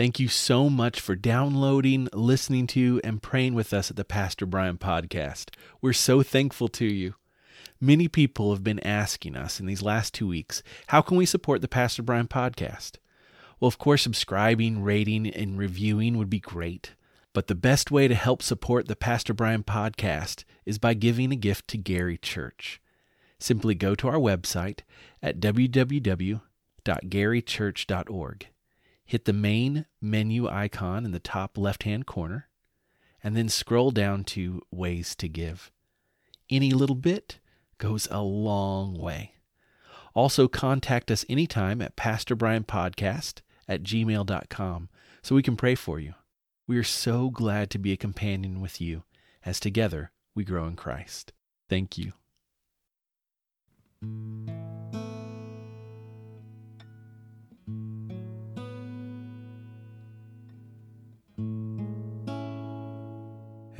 Thank you so much for downloading, listening to, and praying with us at the Pastor Brian podcast. We're so thankful to you. Many people have been asking us in these last two weeks, how can we support the Pastor Brian podcast? Well, of course, subscribing, rating, and reviewing would be great. But the best way to help support the Pastor Brian podcast is by giving a gift to Gary Church. Simply go to our website at www.garychurch.org hit the main menu icon in the top left hand corner, and then scroll down to Ways to Give. Any little bit goes a long way. Also, contact us anytime at PastorBrianPodcast at gmail.com so we can pray for you. We are so glad to be a companion with you as together we grow in Christ. Thank you.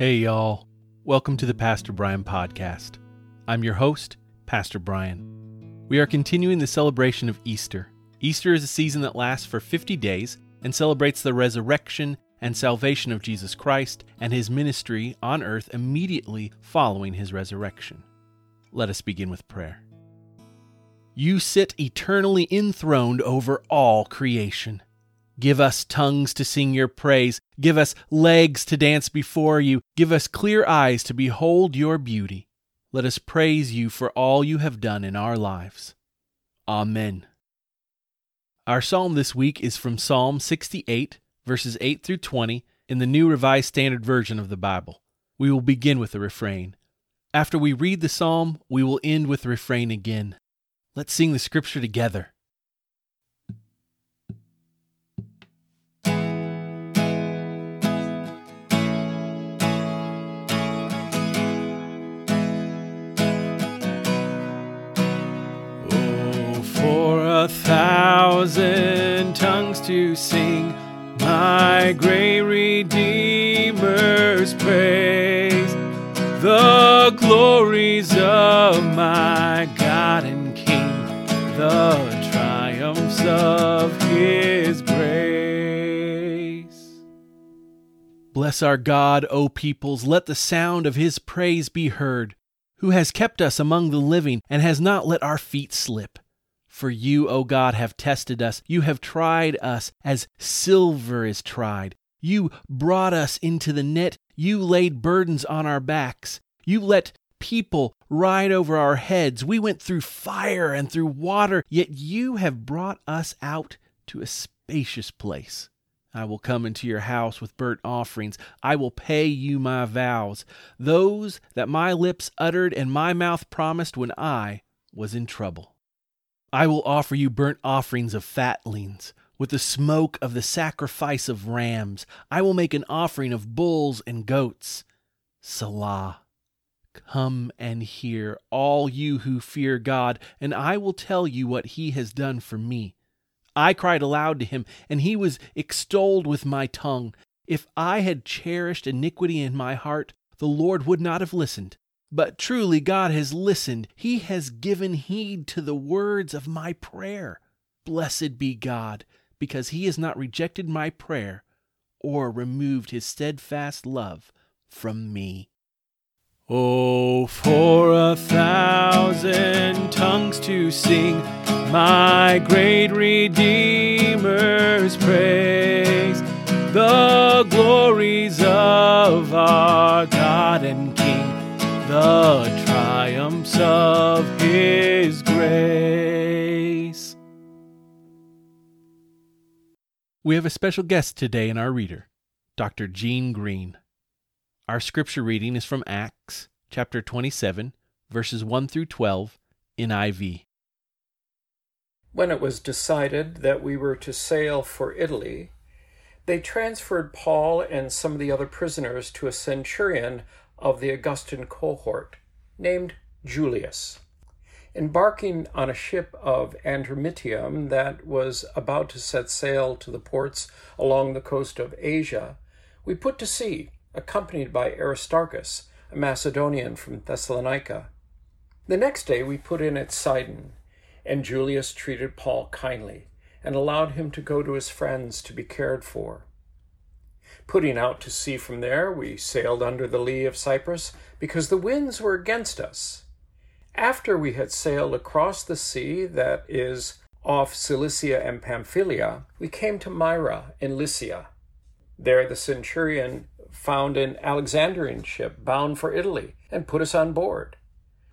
Hey, y'all. Welcome to the Pastor Brian Podcast. I'm your host, Pastor Brian. We are continuing the celebration of Easter. Easter is a season that lasts for 50 days and celebrates the resurrection and salvation of Jesus Christ and his ministry on earth immediately following his resurrection. Let us begin with prayer. You sit eternally enthroned over all creation. Give us tongues to sing your praise. Give us legs to dance before you. Give us clear eyes to behold your beauty. Let us praise you for all you have done in our lives. Amen. Our psalm this week is from Psalm 68, verses 8 through 20, in the New Revised Standard Version of the Bible. We will begin with the refrain. After we read the psalm, we will end with the refrain again. Let's sing the scripture together. Tongues to sing my great Redeemer's praise, the glories of my God and King, the triumphs of His grace. Bless our God, O peoples, let the sound of His praise be heard, who has kept us among the living and has not let our feet slip. For you, O God, have tested us. You have tried us as silver is tried. You brought us into the net. You laid burdens on our backs. You let people ride over our heads. We went through fire and through water, yet you have brought us out to a spacious place. I will come into your house with burnt offerings. I will pay you my vows, those that my lips uttered and my mouth promised when I was in trouble. I will offer you burnt offerings of fatlings, with the smoke of the sacrifice of rams. I will make an offering of bulls and goats. Selah. Come and hear, all you who fear God, and I will tell you what he has done for me. I cried aloud to him, and he was extolled with my tongue. If I had cherished iniquity in my heart, the Lord would not have listened. But truly, God has listened. He has given heed to the words of my prayer. Blessed be God, because he has not rejected my prayer or removed his steadfast love from me. Oh, for a thousand tongues to sing my great Redeemer's praise, the glories of our God and the triumphs of His grace. We have a special guest today in our reader, Dr. Gene Green. Our scripture reading is from Acts chapter 27, verses 1 through 12, in IV. When it was decided that we were to sail for Italy, they transferred Paul and some of the other prisoners to a centurion of the Augustan cohort, named Julius. Embarking on a ship of Adramyttium that was about to set sail to the ports along the coast of Asia, we put to sea, accompanied by Aristarchus, a Macedonian from Thessalonica. The next day we put in at Sidon, and Julius treated Paul kindly, and allowed him to go to his friends to be cared for. Putting out to sea from there, we sailed under the lee of Cyprus because the winds were against us. After we had sailed across the sea that is off Cilicia and Pamphylia, we came to Myra in Lycia. There the centurion found an Alexandrian ship bound for Italy and put us on board.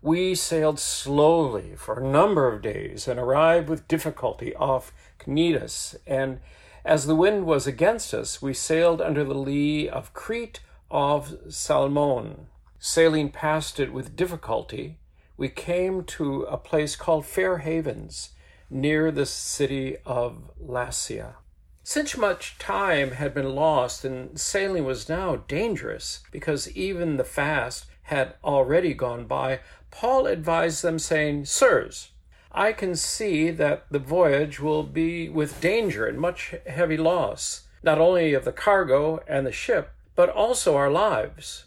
We sailed slowly for a number of days and arrived with difficulty off Cnidus. And as the wind was against us, we sailed under the lee of Crete of Salmone. Sailing past it with difficulty, we came to a place called Fair Havens, near the city of Lasea. Since much time had been lost and sailing was now dangerous because even the fast had already gone by, Paul advised them, saying, Sirs, I can see that the voyage will be with danger and much heavy loss, not only of the cargo and the ship, but also our lives.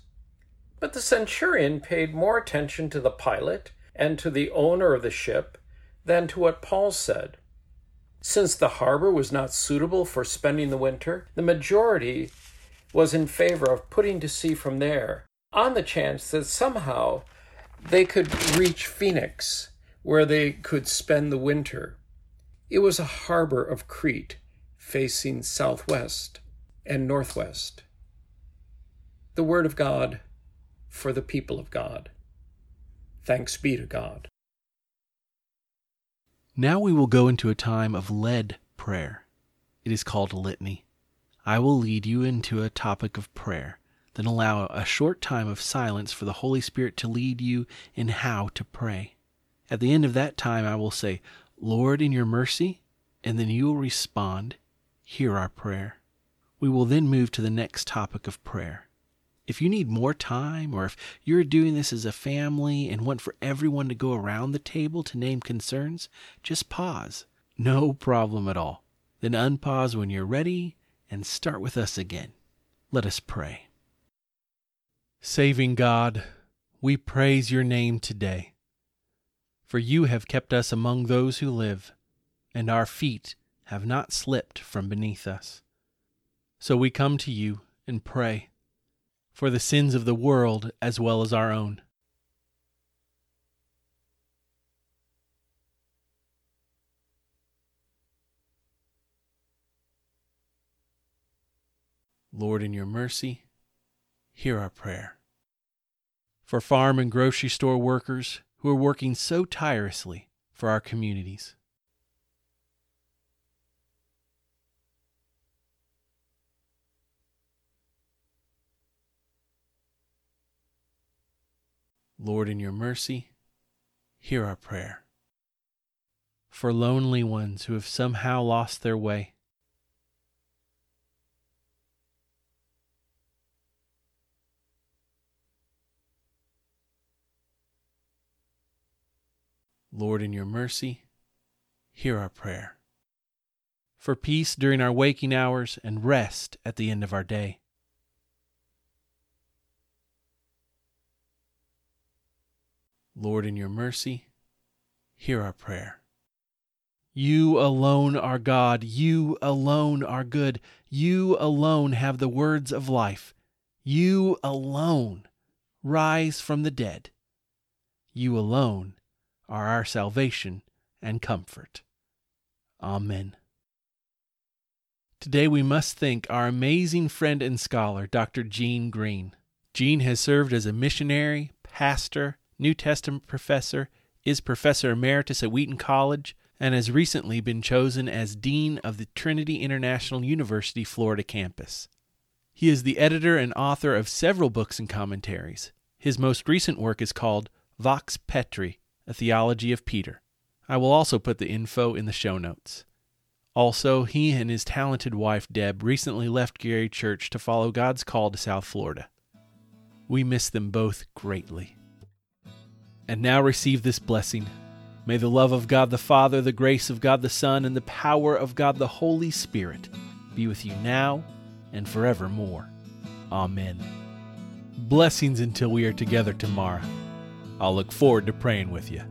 But the centurion paid more attention to the pilot and to the owner of the ship than to what Paul said. Since the harbor was not suitable for spending the winter, the majority was in favor of putting to sea from there, on the chance that somehow they could reach Phoenix, where they could spend the winter. It was a harbor of Crete facing southwest and northwest. The Word of God for the people of God. Thanks be to God. Now we will go into a time of led prayer. It is called litany. I will lead you into a topic of prayer then allow a short time of silence for the Holy Spirit to lead you in how to pray. At the end of that time, I will say, Lord, in your mercy, and then you will respond, Hear our prayer. We will then move to the next topic of prayer. If you need more time, or if you're doing this as a family and want for everyone to go around the table to name concerns, just pause. No problem at all. Then unpause when you're ready and start with us again. Let us pray. Saving God, we praise your name today. For you have kept us among those who live, and our feet have not slipped from beneath us. So we come to you and pray for the sins of the world as well as our own. Lord, in your mercy, hear our prayer. For farm and grocery store workers who are working so tirelessly for our communities. Lord, in your mercy, hear our prayer. For lonely ones who have somehow lost their way, Lord, in your mercy, hear our prayer. For peace during our waking hours and rest at the end of our day. Lord, in your mercy, hear our prayer. You alone are God. You alone are good. You alone have the words of life. You alone rise from the dead. You alone are our salvation and comfort. Amen. Today we must thank our amazing friend and scholar, Dr. Gene Green. Gene has served as a missionary, pastor, New Testament professor, is professor emeritus at Wheaton College, and has recently been chosen as Dean of the Trinity International University Florida campus. He is the editor and author of several books and commentaries. His most recent work is called Vox Petri a theology of Peter. I will also put the info in the show notes. Also, he and his talented wife Deb recently left Gary Church to follow God's call to South Florida. We miss them both greatly. And now receive this blessing. May the love of God the Father, the grace of God the Son, and the power of God the Holy Spirit be with you now and forevermore. Amen. Blessings until we are together tomorrow. I'll look forward to praying with you.